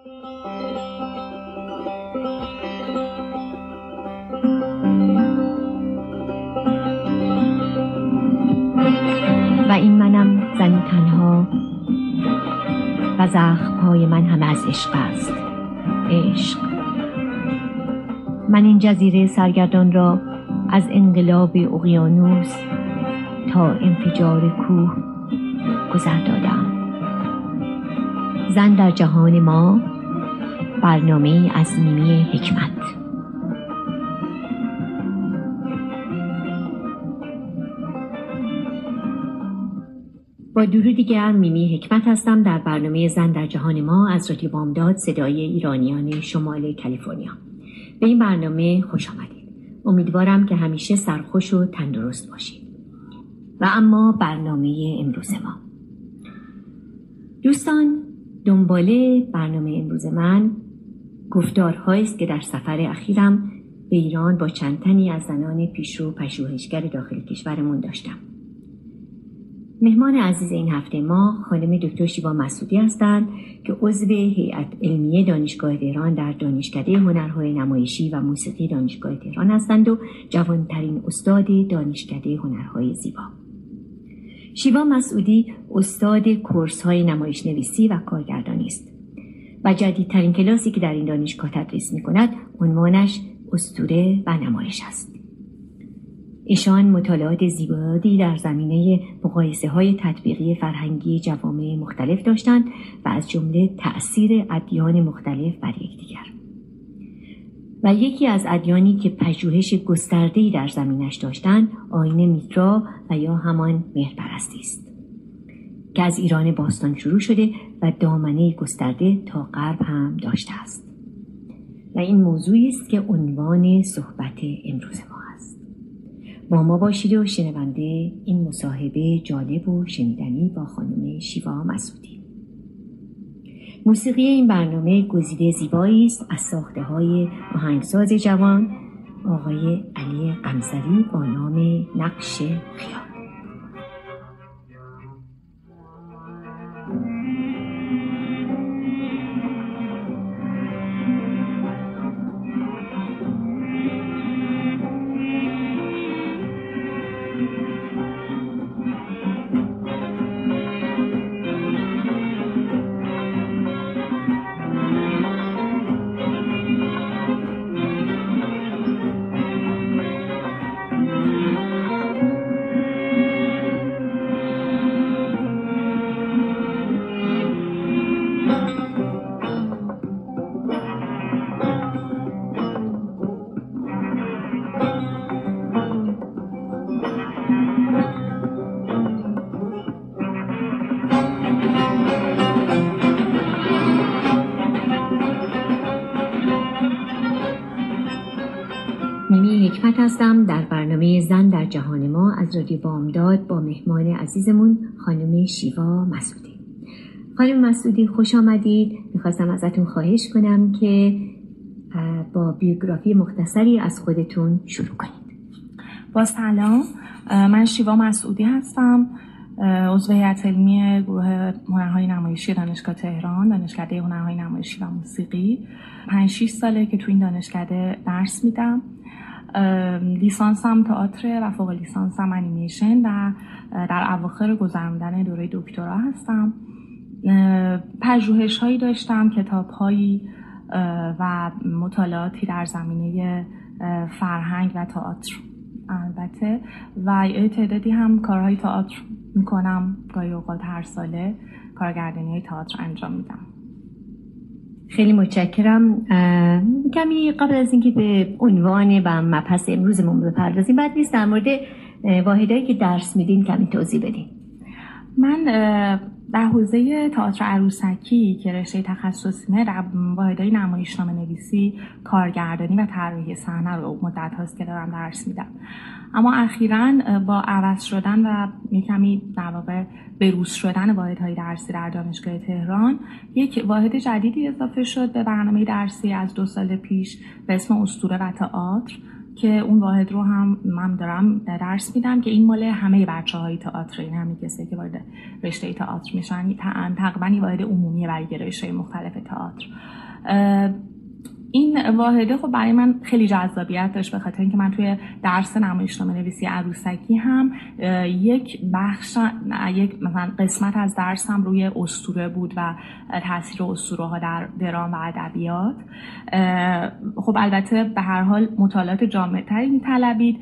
و این منم زنی تنها و زخم پای من همه از عشق است. عشق. من این جزیره سرگردان را از انقلاب اقیانوس تا انفجار کوه گذر دادم. زن در جهان ما برنامه از نیمی حکمت. با درودی گرم میمی حکمت هستم در برنامه زن در جهان ما از رادیو بامداد صدای ایرانیان شمال کالیفرنیا. به این برنامه خوش آمدید. امیدوارم که همیشه سرخوش و تندرست باشید. و اما برنامه امروز ما. دوستان دنباله برنامه امروز من گفتارهایی است که در سفر اخیرم به ایران با چند تنی از زنان پیشرو پژوهشگر داخل کشورمون داشتم. مهمان عزیز این هفته ما خانم دکتر شیوا مسعودی هستند که عضو هیئت علمیه دانشگاه تهران در دانشکده هنرهای نمایشی و موسیقی دانشگاه تهران هستند و جوانترین استاد دانشکده هنرهای زیبا. شیوا مسعودی استاد کورس های نمایش نویسی و کارگردانی است. و جدیدترین کلاسی که در این دانشگاه تدریس می کند عنوانش استوره و نمایش است. ایشان مطالعات زیبایی در زمینه مقایسه های تطبیقی فرهنگی جوامع مختلف داشتند و از جمله تأثیر ادیان مختلف بر یکدیگر. و یکی از ادیانی که پژوهش گسترده‌ای در زمینش داشتند آین میترا و یا همان مهرپرستی است. که از ایران باستان شروع شده و دامنه گسترده تا غرب هم داشته است. و این موضوعی است که عنوان صحبت امروز ما است. با ما باشید و شنونده این مصاحبه جالب و شنیدنی با خانم شیوا مسعودی. موسیقی این برنامه گزیده زیبایی است از ساخته های آهنگساز جوان. آقای علی قمزری با نام نقش خیال جهان ما از رادیو بامداد با مهمان عزیزمون خانم شیوا مسعودی. خانم مسعودی خوش آمدید. می‌خواستم ازتون خواهش کنم که با بیوگرافی مختصری از خودتون شروع کنید. با سلام. من شیوا مسعودی هستم. عضو هیئت علمی گروه هنرهای نمایشی دانشگاه تهران دانشکده هنرهای نمایشی و موسیقی. 5 6 ساله که تو این دانشکده درس میدم. لیسانسم تئاتر و فوق لیسانسم انیمیشن و در اواخر گذراندن دوره دکترا هستم. پژوهش هایی داشتم کتاب هایی و مطالعاتی در زمینه فرهنگ و تئاتر. البته و تعدادی هم کارهای تئاتر می‌کنم. گاهی اوقات هر ساله کارگردانی تئاتر انجام میدم. خیلی متشکرم. کمی قبل از اینکه به عنوان و مبحث امروزمون بپردازیم بعد نیست در مورد واحدهایی که درس میدین کمی توضیح بدین. من در حوزه تئاتر عروسکی که رشته تخصصیمه در واحدهای نمایشنامه نویسی کارگردانی و طراحی صحنه رو مدت هاست که دارم درس میدم. اما اخیرا با عوض شدن و کمی در واقع بروز شدن واحدهای درسی در دانشگاه تهران یک واحد جدیدی اضافه شد به برنامه درسی از دو سال پیش به اسم استوره و تئاتر. که اون واحد رو هم من دارم درس میدم که این مال همه بچه های تئاتر این همین کسی که وارد رشته تئاتر میشن تقریبا واحد عمومی برای های مختلف تئاتر. این واحده خب برای من خیلی جذابیت داشت به خاطر اینکه من توی درس نمایشنامه نویسی عروسکی هم یک بخش یک مثلا قسمت از درسم روی استوره بود و تاثیر اسطوره ها در درام و ادبیات. خب البته به هر حال مطالعات جامع تری میطلبید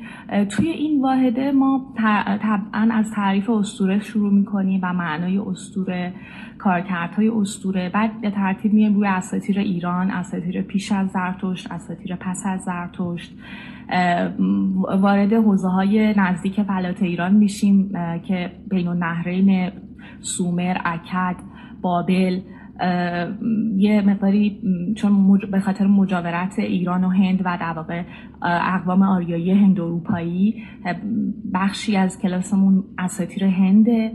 توی این واحده ما طبعا از تعریف اسطوره شروع می‌کنیم و معنای اسطوره کارکردهای اسطوره بعد به ترتیب میایم روی اساطیر ایران اساطیر پیش از زرتشت اساطیر پس از زرتشت وارد حوزه های نزدیک فلات ایران میشیم که بین النهرین سومر اکد بابل یه مقداری چون به خاطر مجاورت ایران و هند و در واقع اقوام آریایی هند اروپایی بخشی از کلاسمون اساطیر هنده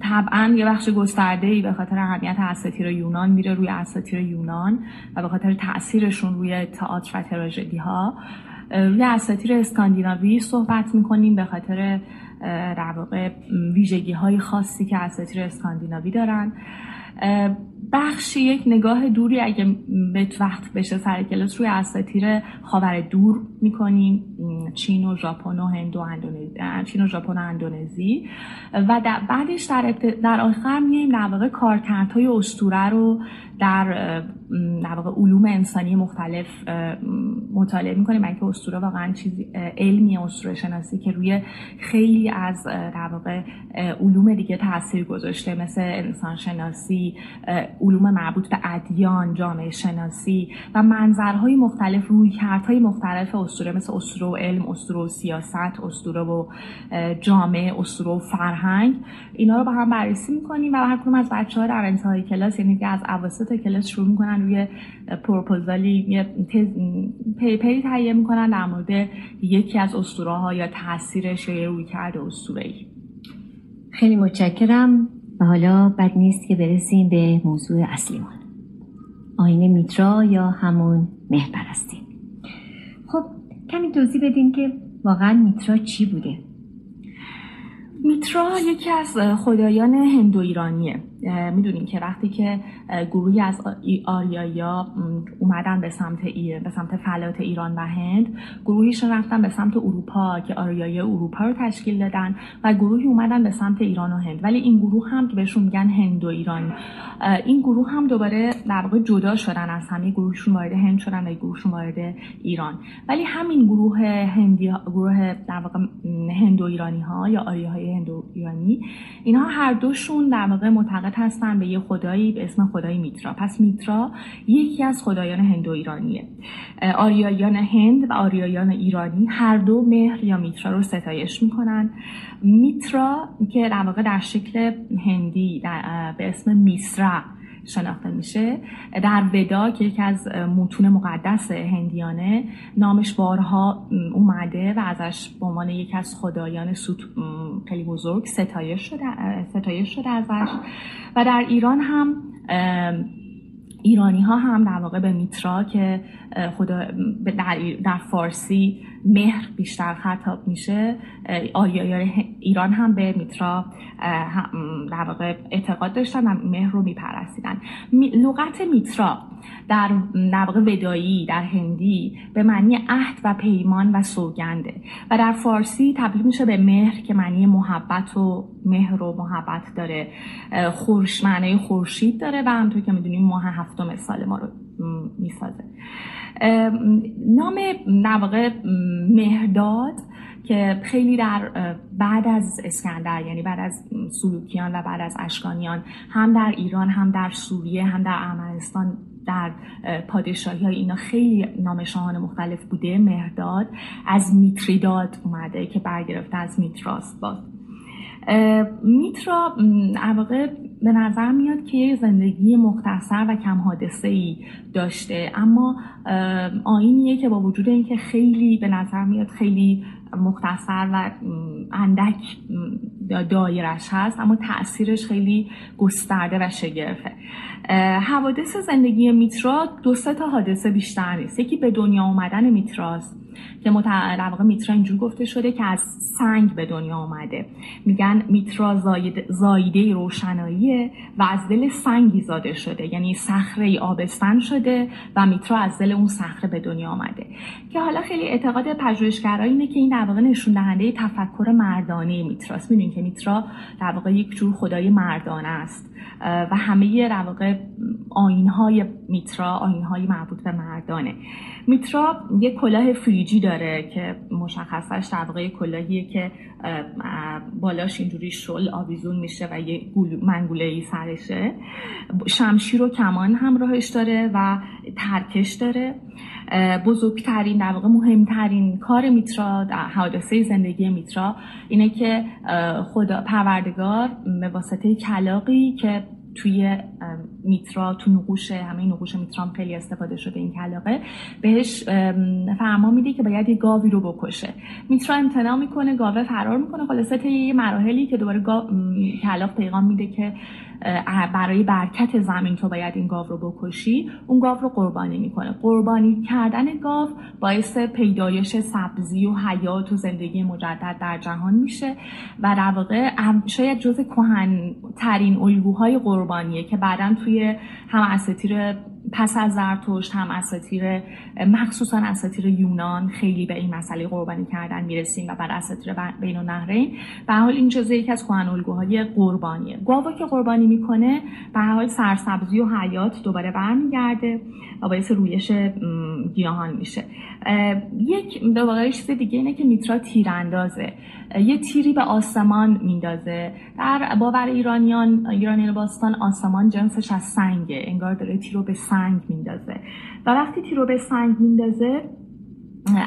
طبعا یه بخش گسترده ای به خاطر اهمیت اساطیر یونان میره روی اساطیر یونان و به خاطر تاثیرشون روی تئاتر و تراژدی ها روی اساطیر اسکاندیناوی صحبت می‌کنیم به خاطر در واقع ویژگی های خاصی که اساطیر اسکاندیناوی دارن. بخش یک نگاه دوری اگه به وقت بشه سر کلاس روی اساطیر خاور دور می‌کنیم. چین و ژاپن و هند و چین و ژاپن و اندونزی. و بعدش در, در آخر میایم در واقع کارکردهای اسطوره رو در در واقع علوم انسانی مختلف مطالعه می‌کنیم. اینکه اسطوره واقعا چیزی علمی اسطوره شناسی که روی خیلی از در واقع علوم دیگه تاثیر گذاشته مثل انسان شناسی علوم مربوط به ادیان جامعه شناسی و منظرهای مختلف رویکردهای مختلف اسطوره مثل اسطوره و علم اسطوره و سیاست اسطوره و جامعه اسطوره و فرهنگ. اینا رو با هم بررسی می‌کنیم و هر کدوم از بچه ها در انتهای کلاس یعنی که از اواسط کلاس شروع می‌کنن روی پروپوزالی یه پیپری تهیه می‌کنن در مورد یکی از اسطوره ها یا تاثیرش یا روی کرده اسطوره ای خیلی متشکرم و حالا بد نیست که برسیم به موضوع اصلیمان آینه میترا یا همون مهرپرستی خب کمی توضیح بدین که واقعا میترا چی بوده؟ میترا یکی از خدایان هندو ایرانیه. می‌دونیم که وقتی که گروهی از آریایا اومدن به سمت ایران به سمت فلات ایران و هند گروهیشون رفتن به سمت اروپا که آریای اروپا رو تشکیل دادن و گروهی اومدن به سمت ایران و هند. ولی این گروه هم که بهشون میگن هندو ایران این گروه هم دوباره در واقع جدا شدن از همه گروهشون وارد هند شدن و گروهشون وارد ایران. ولی همین گروه هندی گروه در واقع هندو ایرانی ها یا آریاهای هندو ایرانی اینها هر دوشون در واقع معتقد هستن به یه خدایی به اسم خدای میترا. پس میترا یکی از خدایان هندو ایرانیه. آریایان هند و آریایان ایرانی هر دو مهر یا میترا رو ستایش می‌کنن. میترا که در واقع در شکل هندی در به اسم میسرا شناخته میشه. در ودا که یکی از متون مقدس هندیانه نامش بارها اومده و ازش به عنوان یکی از خدایان سوت خیلی بزرگ ستایش شده ستایش شده ازش. و در ایران هم ایرانی ها هم در واقع به میترا که خدا در, در فارسی مهر بیشتر خطاب میشه آریایان ایران هم به میترا در واقع اعتقاد داشتن و مهر رو میپرستیدن. لغت میترا در در ودایی در هندی به معنی عهد و پیمان و سوگنده و در فارسی تبدیل میشه به مهر که معنی محبت و مهر و محبت داره. خورش معنی خورشید داره و همطور که می‌دونیم ماه هفتم سال ما رو می‌سازه. نام در واقع مهرداد که خیلی در بعد از اسکندر یعنی بعد از سلوکیان و بعد از اشکانیان هم در ایران هم در سوریه هم در ارمنستان در پادشاهی های اینا خیلی نام شاهان مختلف بوده. مهرداد از میتریداد اومده که برگرفته از میتراست باد میترا واقع به نظر میاد که یه زندگی مختصر و کم حادثه ای داشته. اما آینیه که با وجود اینکه خیلی به نظر میاد خیلی مختصر و اندک دایرش هست اما تاثیرش خیلی گسترده و شگرفه. حوادث زندگی میترا دو سه تا حادثه بیشتر نیست. یکی به دنیا آمدن میتراست. که در واقع میترا اینجور گفته شده که از سنگ به دنیا آمده میگن میترا زایده روشناییه و از دل سنگی زاده شده. یعنی صخره آبستن شده و میترا از دل اون صخره به دنیا آمده که حالا خیلی اعتقاد پژوهشگرایی اینه که این در واقع نشون دهنده تفکر مردانه میتراست. می‌دونین که میترا در واقع یک جور خدای مردانه است. و همه در واقع های میترا های مربوط به مردانه. میترا یک کلاه فریجی داره که مشخصش در واقع کلاهیه که بالاش اینجوری شل آویزون میشه و یه منگوله ای سرشه. شمشیر و کمان همراهش داره و ترکش داره. بزرگترین در واقع مهمترین کار میترا حادثه زندگی میترا اینه که خدا پروردگار به واسطه کلاقی که توی میترا تو نقوش همه نقوش میترا هم خیلی استفاده شده این کلاقه بهش فرما میده که باید یه گاوی رو بکشه. میترا امتناع می‌کنه گاوه فرار می‌کنه. خلاصه یه مراحلی که دوباره کلاق پیغام میده که برای برکت زمین تو باید این گاو رو بکشی اون گاو رو قربانی می‌کنه. قربانی کردن گاو باعث پیدایش سبزی و حیات و زندگی مجدد در جهان میشه و در واقع شاید جز کهن ترین الگوهای قربانیه که بعدا توی هم اساطیر پس از زرتشت هم اساطیر مخصوصا اساطیر یونان خیلی به این مسئله قربانی کردن می‌رسیم و بر اساطیر بین النهرین. به حال این جزء یکی از کهن الگوهای قربانیه. گاوا که قربانی می‌کنه به حال سرسبزی و حیات دوباره برمیگرده و باعث رویش گیاهان میشه. یک دوباره چیز دیگه اینه که میترا تیراندازه. یه تیری به آسمان میندازه. در باور ایرانیان ایرانیان باستان آسمان جنسش از سنگه. انگار داره تیر رو به سنگ میندازه. و وقتی تیر رو به سنگ میندازه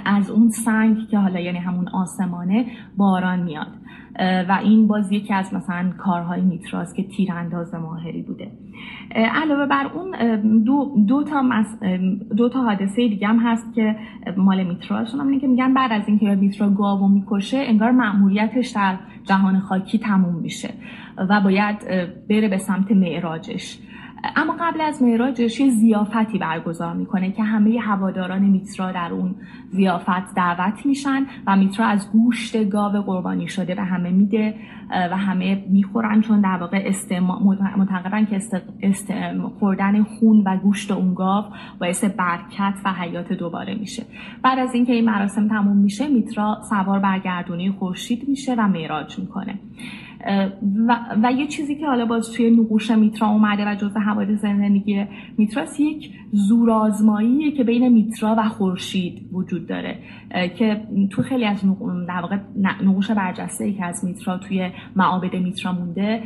از اون سنگ که حالا یعنی همون آسمانه باران میاد. و این باز یکی از مثلا کارهای میتراست که تیرانداز ماهری بوده. علاوه بر اون دو, دو تا دو تا حادثه دیگه هم هست که مال میتراشون هم که میگن بعد از اینکه میترا گاوو می‌کشه انگار مأموریتش در جهان خاکی تموم میشه و باید بره به سمت معراجش. اما قبل از معراجش یه زیافتی برگزار می‌کنه که همه هواداران میترا در اون زیافت دعوت میشن و میترا از گوشت گاو قربانی شده به همه میده و همه می‌خورن چون در واقع معتقدن که است... خوردن خون و گوشت اون گاو باعث برکت و حیات دوباره میشه. بعد از اینکه این مراسم تموم میشه میترا سوار بر گردونه خورشید میشه و معراج می‌کنه. و, و یه چیزی که حالا باز توی نقوش میترا اومده و جزء حوادث زندگی میتراس یک زورآزماییه که بین میترا و خورشید وجود داره. که تو خیلی از در واقع نقوش برجسته ای که از میترا توی معابد میترا مونده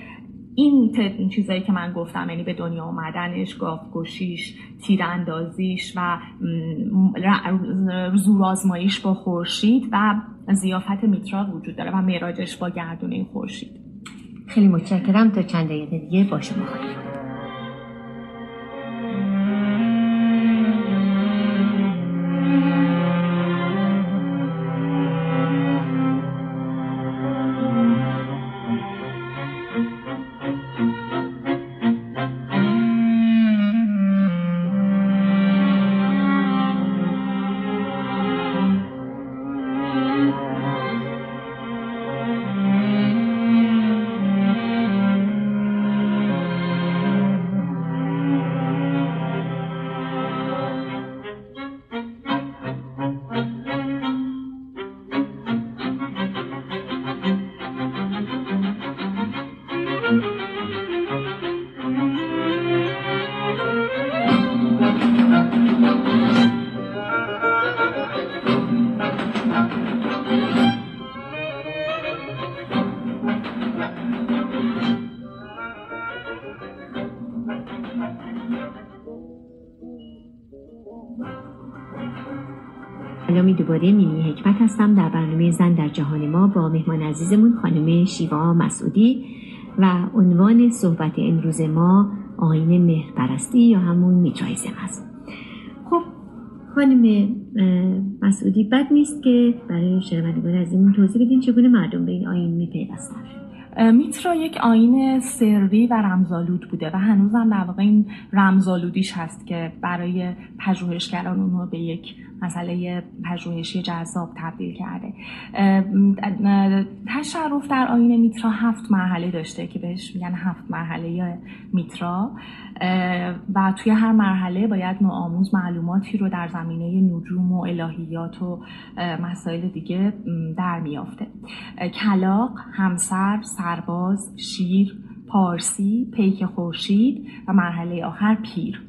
این چیزایی که من گفتم یعنی به دنیا آمدنش گشیش تیراندازیش و زورآزماییش با خورشید و زیافت میترا وجود داره و معراجش با گردونه خورشید. خیلی متشکرم. تا چند دقیقه دیگه با شما خواهیم دوباره مینی حکمت هستم در برنامه زن در جهان ما با مهمان عزیزمون خانم شیوا مسعودی و عنوان صحبت امروز ما آین مهرپرستی یا همون میترایزم هست خب خانم مسعودی بد نیست که برای شنوندگان عزیزمون توضیح بدین چگونه مردم به این آین میپیوستن؟ میترا یک آین سری و رمزالود بوده و هنوزم در واقع این رمزالودیش هست که برای پژوهشگران اون رو به یک مسئله پژوهشی جذاب تبدیل کرده. تشرف در آین میترا هفت مرحله داشته که بهش میگن هفت مرحله میترا. و توی هر مرحله باید نوآموز معلوماتی رو در زمینه نجوم و الهیات و مسائل دیگه در میافته. کلاق، همسر، سرباز، شیر، پارسی، پیک خورشید و مرحله آخر پیر.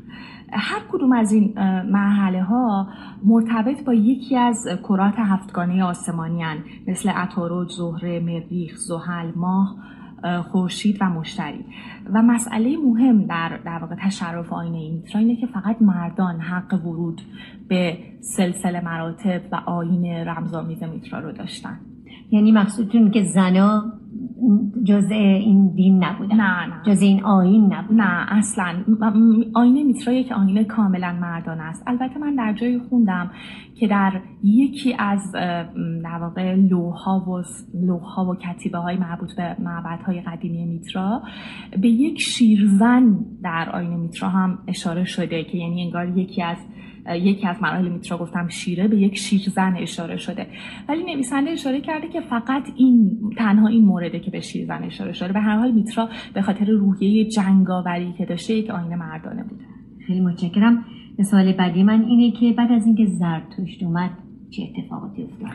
هر کدوم از این مرحله ها مرتبط با یکی از کرات هفتگانه آسمانی هن. مثل عطارد، زهره، مریخ، زحل، ماه خورشید و مشتری و مسئله مهم در در واقع تشرف آینه میترا اینه که فقط مردان حق ورود به سلسله مراتب و آین رمزآمیز میترا رو داشتن یعنی مقصودتون که زنا جزء این دین نبودن. نه نه. جزء این آین نبودن. نه اصلا. آینه میترا یک آینه کاملا مردان است. البته من در جایی خوندم که در یکی از در واقع لوها و لوها و کتیبه های مربوط به معبد های قدیمی میترا به یک شیرزن در آینه میترا هم اشاره شده که یعنی انگار یکی از یکی از مراحل میترا گفتم شیره به یک شیرزن اشاره شده. ولی نویسنده اشاره کرده که فقط این تنها این مورده که به شیرزن اشاره شده. به هر حال میترا به خاطر روحیه جنگاوری که داشته یک آینه مردانه بوده. خیلی متشکرم. سوال بعدی من اینه که بعد از اینکه زرتشت اومد چه اتفاقاتی افتاد؟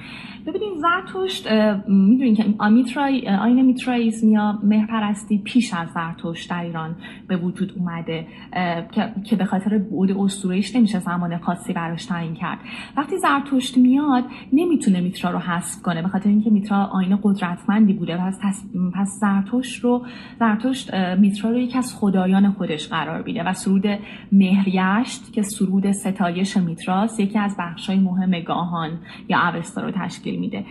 ببینید زرتشت می‌دونید که میترای آین میترایزم یا مهرپرستی پیش از زرتشت در ایران به وجود اومده که به خاطر بود اسطوره‌ایش نمیشه زمان خاصی براش تعیین کرد. وقتی زرتشت میاد نمی‌تونه میترا رو حذف کنه به خاطر اینکه میترا آین قدرتمندی بوده. پس پس زرتشت رو زرتشت میترا رو یکی از خدایان خودش قرار میده و سرود مهریشت که سرود ستایش میتراست یکی از بخشای مهم گاهان. یا اوستا رو تشکیل میده.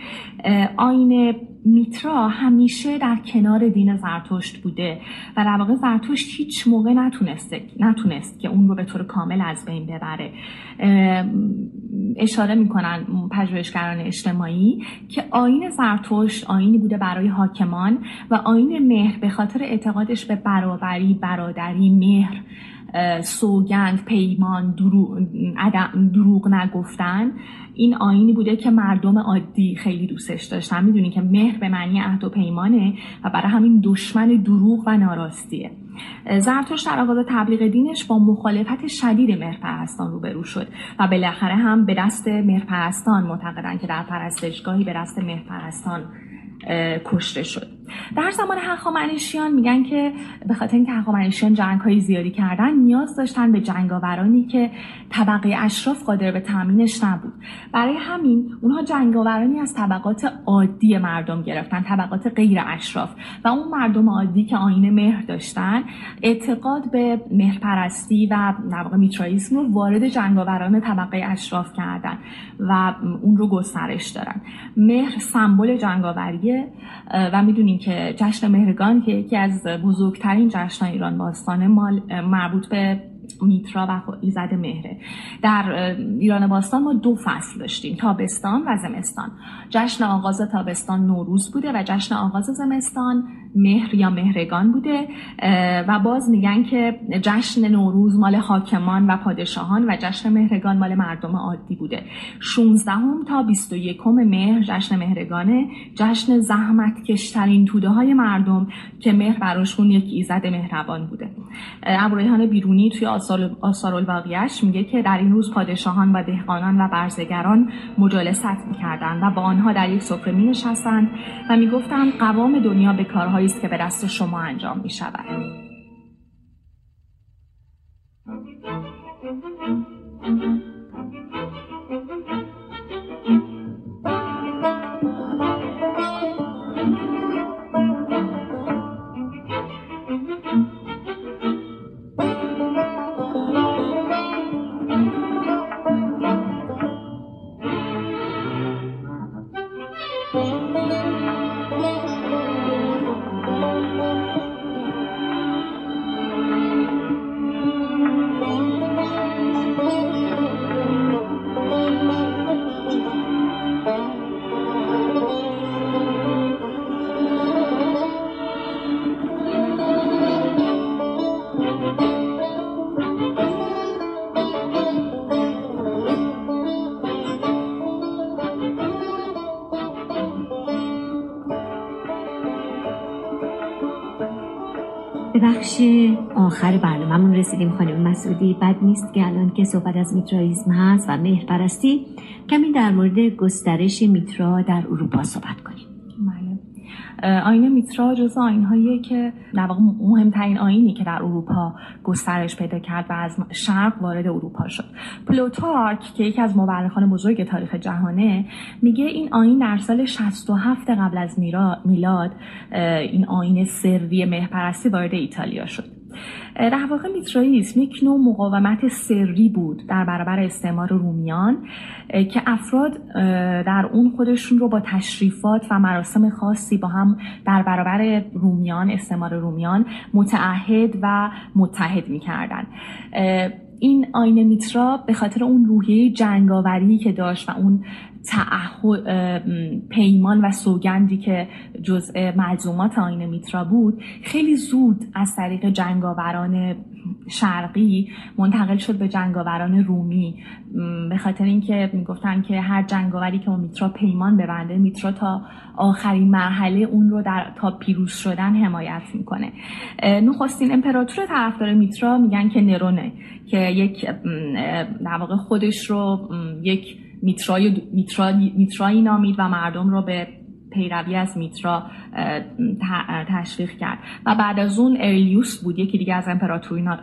آین میترا همیشه در کنار دین زرتشت بوده و در واقع زرتشت هیچ موقع نتونسته نتونست که اون رو به طور کامل از بین ببره. اشاره می‌کنن پژوهشگران اجتماعی که آین زرتشت آینی بوده برای حاکمان و آین مهر به خاطر اعتقادش به برابری برادری مهر سوگند پیمان دروغ, نگفتن این آینی بوده که مردم عادی خیلی دوستش داشتن. می‌دونی که مهر به معنی عهد و پیمانه و برای همین دشمن دروغ و ناراستیه. زرتشت در آغاز تبلیغ دینش با مخالفت شدید مهرپرستان روبرو شد و بالاخره هم به دست مهرپرستان معتقدن که در پرستشگاهی به دست مهرپرستان کشته شد. در زمان هخامنشیان میگن که به خاطر اینکه هخامنشیان جنگ زیادی کردن نیاز داشتن به جنگاورانی که طبقه اشراف قادر به تامینش نبود. برای همین اونها جنگاورانی از طبقات عادی مردم گرفتن طبقات غیر اشراف. و اون مردم عادی که آینه مهر داشتن اعتقاد به مهرپرستی و در واقع میترائیسم رو وارد جنگاوران طبقه اشراف کردن و اون رو گسترش دادن مهر سمبل جنگاوریه و می‌دونیم که جشن مهرگان که یکی از بزرگترین جشن ایران باستانه مال مربوط به میترا و ایزد مهره. در ایران باستان ما دو فصل داشتیم تابستان و زمستان. جشن آغاز تابستان نوروز بوده و جشن آغاز زمستان مهر یا مهرگان بوده و باز میگن که جشن نوروز مال حاکمان و پادشاهان و جشن مهرگان مال مردم عادی بوده. 16 تا 21 مهر جشن مهرگانه جشن زحمت کشترین توده های مردم که مهر براشون یک ایزد مهربان بوده. ابوریحان بیرونی توی آثار, آثار میگه که در این روز پادشاهان و دهقانان و برزگران مجالست می‌کردند و با آنها در یک سفره می نشستند و می‌گفتند قوام دنیا به کارهایی است که به دست شما انجام می شود. آخر برنامهمون رسیدیم خانم مسعودی. بد نیست که الان که صحبت از میترائیزم هست و مهرپرستی کمی در مورد گسترش میترا در اروپا صحبت کنیم. آین میترا جز آینهایی که در واقع مهمترین آینی که در اروپا گسترش پیدا کرد و از شرق وارد اروپا شد. پلوتارک که یکی از مورخان بزرگ تاریخ جهانه میگه این آین در سال 67 قبل از میلاد این آین سری مهپرستی وارد ایتالیا شد. در واقع میترائیسم یک نوع مقاومت سری بود در برابر استعمار رومیان که افراد در اون خودشون رو با تشریفات و مراسم خاصی با هم در برابر رومیان استعمار رومیان متعهد و متحد می‌کردن. این آین میترا به خاطر اون روحیه جنگاوری که داشت و اون تعهد پیمان و سوگندی که جزء ملزومات آین میترا بود خیلی زود از طریق جنگاوران شرقی منتقل شد به جنگاوران رومی. به خاطر اینکه می‌گفتن که هر جنگاوری که میترا پیمان ببنده میترا تا آخرین مرحله اون رو در تا پیروز شدن حمایت می‌کنه. نخستین امپراتور طرفدار میترا میگن که نرونه که یک در واقع خودش رو یک میترای میترایی نامید و مردم رو به پیروی از میترا تشویق کرد. و بعد از اون ارلیوس بود یکی دیگه از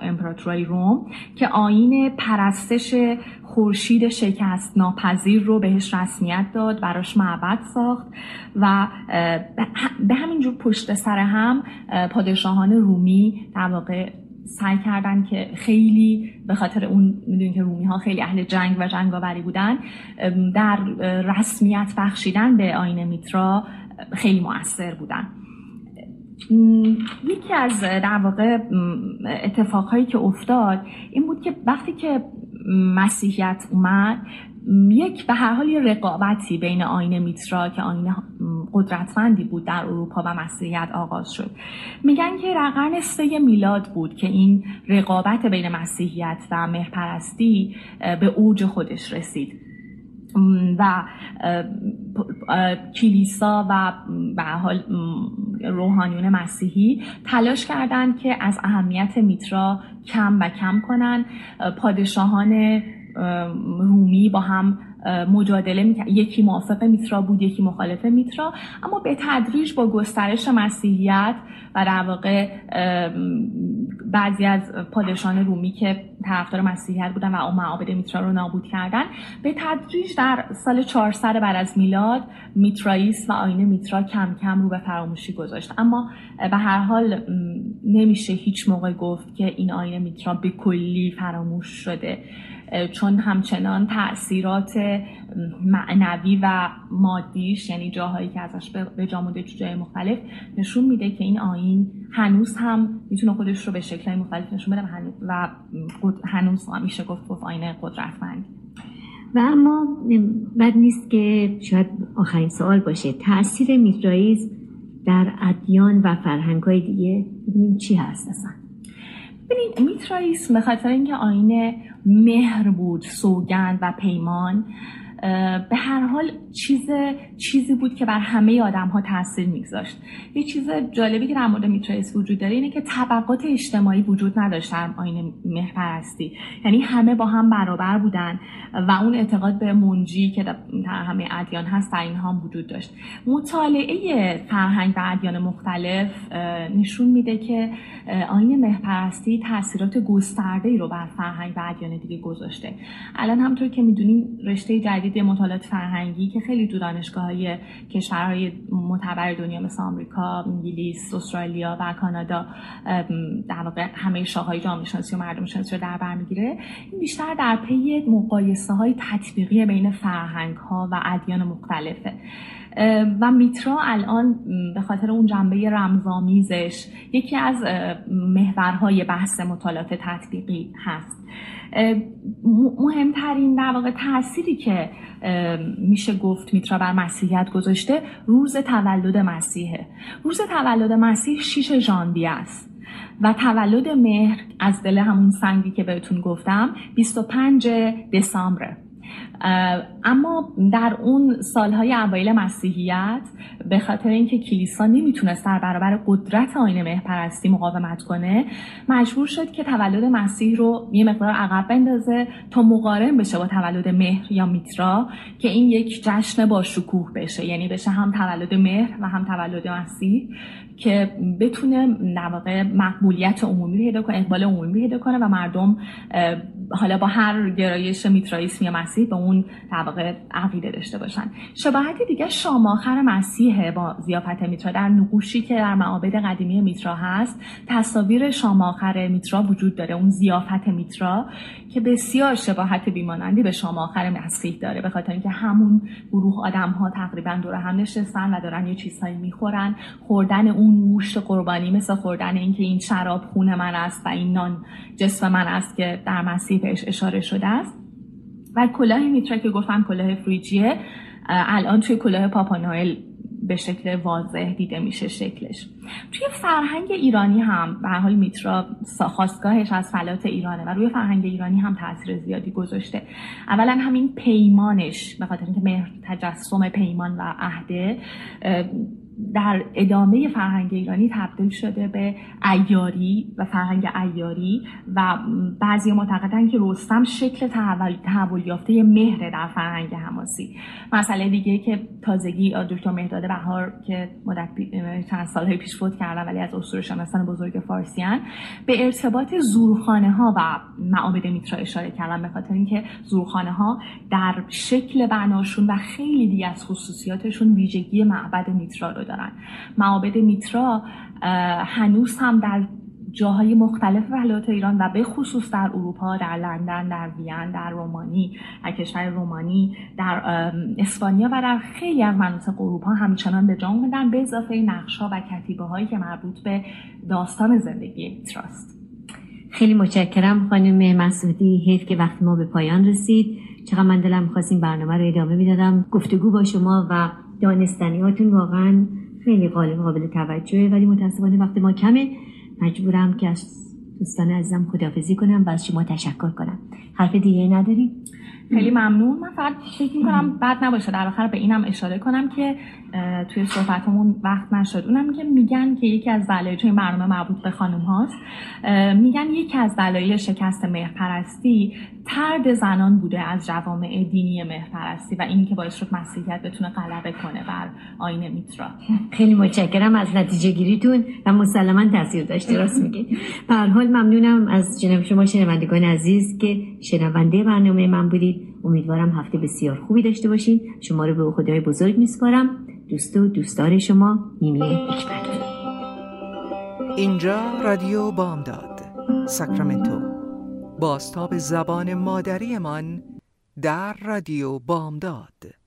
امپراتورای روم که آین پرستش خورشید شکست ناپذیر رو بهش رسمیت داد براش معبد ساخت و به همین جور پشت سر هم پادشاهان رومی در واقع سعی کردن که خیلی به خاطر اون می‌دونید که رومی ها خیلی اهل جنگ و جنگاوری بودن در رسمیت بخشیدن به آین میترا خیلی موثر بودن. یکی از در واقع اتفاقهایی که افتاد این بود که وقتی که مسیحیت اومد یک به هر حال رقابتی بین آین میترا که آین قدرتمندی بود در اروپا و مسیحیت آغاز شد. میگن که در سه میلاد بود که این رقابت بین مسیحیت و مهرپرستی به اوج خودش رسید. و کلیسا و به حال روحانیون مسیحی تلاش کردند که از اهمیت میترا کم و کم کنن. پادشاهان رومی با هم مجادله می یکی موافق میترا بود یکی مخالف میترا. اما به تدریج با گسترش مسیحیت و در واقع بعضی از پادشان رومی که طرفدار مسیحیت بودن و معابد میترا رو نابود کردن به تدریج در سال 400 بعد از میلاد میترائیس و آینه میترا کم کم رو به فراموشی گذاشت. اما به هر حال نمیشه هیچ موقع گفت که این آینه میترا به کلی فراموش شده. چون همچنان تاثیرات معنوی و مادیش یعنی جاهایی که ازش به جا مونده جای مختلف نشون میده که این آین هنوز هم می‌تونه خودش رو به شکل مختلف نشون بده و هنوز میشه گفت گفت آین قدرتمند. و اما بد نیست که شاید آخرین سوال باشه. تاثیر میترائیزم در ادیان و فرهنگ های دیگه ببینیم چی هست اصلا. ببینید میترائیسم به خاطر اینکه آین مهر بود سوگند و پیمان به هر حال چیز چیزی بود که بر همه آدم ها تاثیر میگذاشت. یه چیز جالبی که در مورد میترائیس وجود داره اینه که طبقات اجتماعی وجود نداشت در آین مهرپرستی. یعنی همه با هم برابر بودن و اون اعتقاد به منجی که در همه ادیان هست در اینها وجود داشت. مطالعه فرهنگ و ادیان مختلف نشون میده که آین مهرپرستی تاثیرات گسترده ای رو بر فرهنگ و ادیان دیگه گذاشته. الان همطور که می‌دونیم رشته جدید مطالعات فرهنگی که خیلی تو دانشگاه های کشورهای معتبر دنیا مثل آمریکا، انگلیس، استرالیا و کانادا در واقع همه شاخه‌های جامعه شناسی و مردم شناسی رو در بر می‌گیره. این بیشتر در پی مقایسه های تطبیقی بین فرهنگ ها و ادیان مختلفه. و میترا الان به خاطر اون جنبه رمزآمیزش یکی از محورهای بحث مطالعات تطبیقی هست. مهمترین در واقع تأثیری که میشه گفت میترا بر مسیحیت گذاشته روز تولد مسیحه. روز تولد مسیح شیش ژانویه است و تولد مهر از دل همون سنگی که بهتون گفتم 25 دسامبره. اما در اون سالهای اوایل مسیحیت به خاطر اینکه کلیسا نمی‌تونست در برابر قدرت آین مهرپرستی مقاومت کنه مجبور شد که تولد مسیح رو یه مقدار عقب بندازه تا مقارن بشه با تولد مهر یا میترا که این یک جشن با شکوه بشه. یعنی بشه هم تولد مهر و هم تولد مسیح. که بتونه در مقبولیت عمومی پیدا کنه اقبال عمومی پیدا کنه و مردم حالا با هر گرایش میترائیسم یا مسیح به اون واقع عقیده داشته باشن. شباهت دیگه شاماخر مسیح با زیافت میترا در نقوشی که در معابد قدیمی میترا هست تصاویر شاماخر میترا وجود داره اون زیافت میترا که بسیار شباهت بیمانندی به شاماخر مسیح داره. به خاطر اینکه همون گروه آدم ها تقریبا دور هم نشستن و دارن یه چیزهایی می‌خورن. خوردن اون گوشت قربانی مثل خوردن اینکه این شراب خون من است و این نان جسم من است که در مسیح بهش اشاره شده است. و کلاه میترا که گفتم کلاه فریجیه الان توی کلاه پاپانوئل به شکل واضح دیده میشه شکلش. توی فرهنگ ایرانی هم به حال میترا خواستگاهش از فلات ایرانه و روی فرهنگ ایرانی هم تاثیر زیادی گذاشته. اولا همین پیمانش به خاطر اینکه مهر تجسم پیمان و عهده در ادامه فرهنگ ایرانی تبدیل شده به ایاری و فرهنگ ایاری و بعضی معتقدن که رستم شکل تحول, تحول یافته مهر در فرهنگ حماسی. مسئله دیگه که تازگی دکتر مهداد بهار که مدت چند سالهای پیش فوت کردن ولی از اسطوره شناسان بزرگ فارسیان به ارتباط زورخانه ها و معابد میترا اشاره کردن به خاطر اینکه زورخانه ها در شکل بناشون و خیلی دیگه از خصوصیاتشون ویژگی معبد میترا رو دارن. معابد میترا هنوز هم در جاهای مختلف ولایات ایران و به خصوص در اروپا در لندن در وین در رومانی در کشور رومانی در اسپانیا و در خیلی از مناطق اروپا همچنان به جا اومدن به اضافه نقشها و کتیبه هایی که مربوط به داستان زندگی میتراست. خیلی متشکرم خانم مسعودی حیف که وقتی ما به پایان رسید. چقدر من دلم خواستیم برنامه رو ادامه می‌دادم. گفتگو با شما و دانستنیاتون واقعا خیلی قابل قابل توجهه ولی متاسفانه وقت ما کمه مجبورم که از دوستان عزیزم خدافزی کنم و از شما تشکر کنم حرف دیگه نداری؟ خیلی ممنون. من فقط فکر می‌کنم بد نباشه. در آخر به اینم اشاره کنم که توی صحبتمون وقت نشد. اونم که میگن که یکی از دلایل توی برنامه مربوط به خانم هاست. میگن یکی از دلایل شکست مهرپرستی ترد زنان بوده از جوامع دینی مهرپرستی و این که باعث شد مسیحیت بتونه غلبه کنه بر آین میترا. خیلی متشکرم از نتیجه گیریتون و مسلما تاثیر داشته. راست میگید به حال ممنونم از جناب شما شنوندگان عزیز که شنونده برنامه من بودید. امیدوارم هفته بسیار خوبی داشته باشین. شما رو به خدای بزرگ میسپارم. دوست و دوستدار شما میمی حکمت اینجا رادیو بامداد ساکرامنتو. باستاب زبان مادریمان در رادیو بامداد.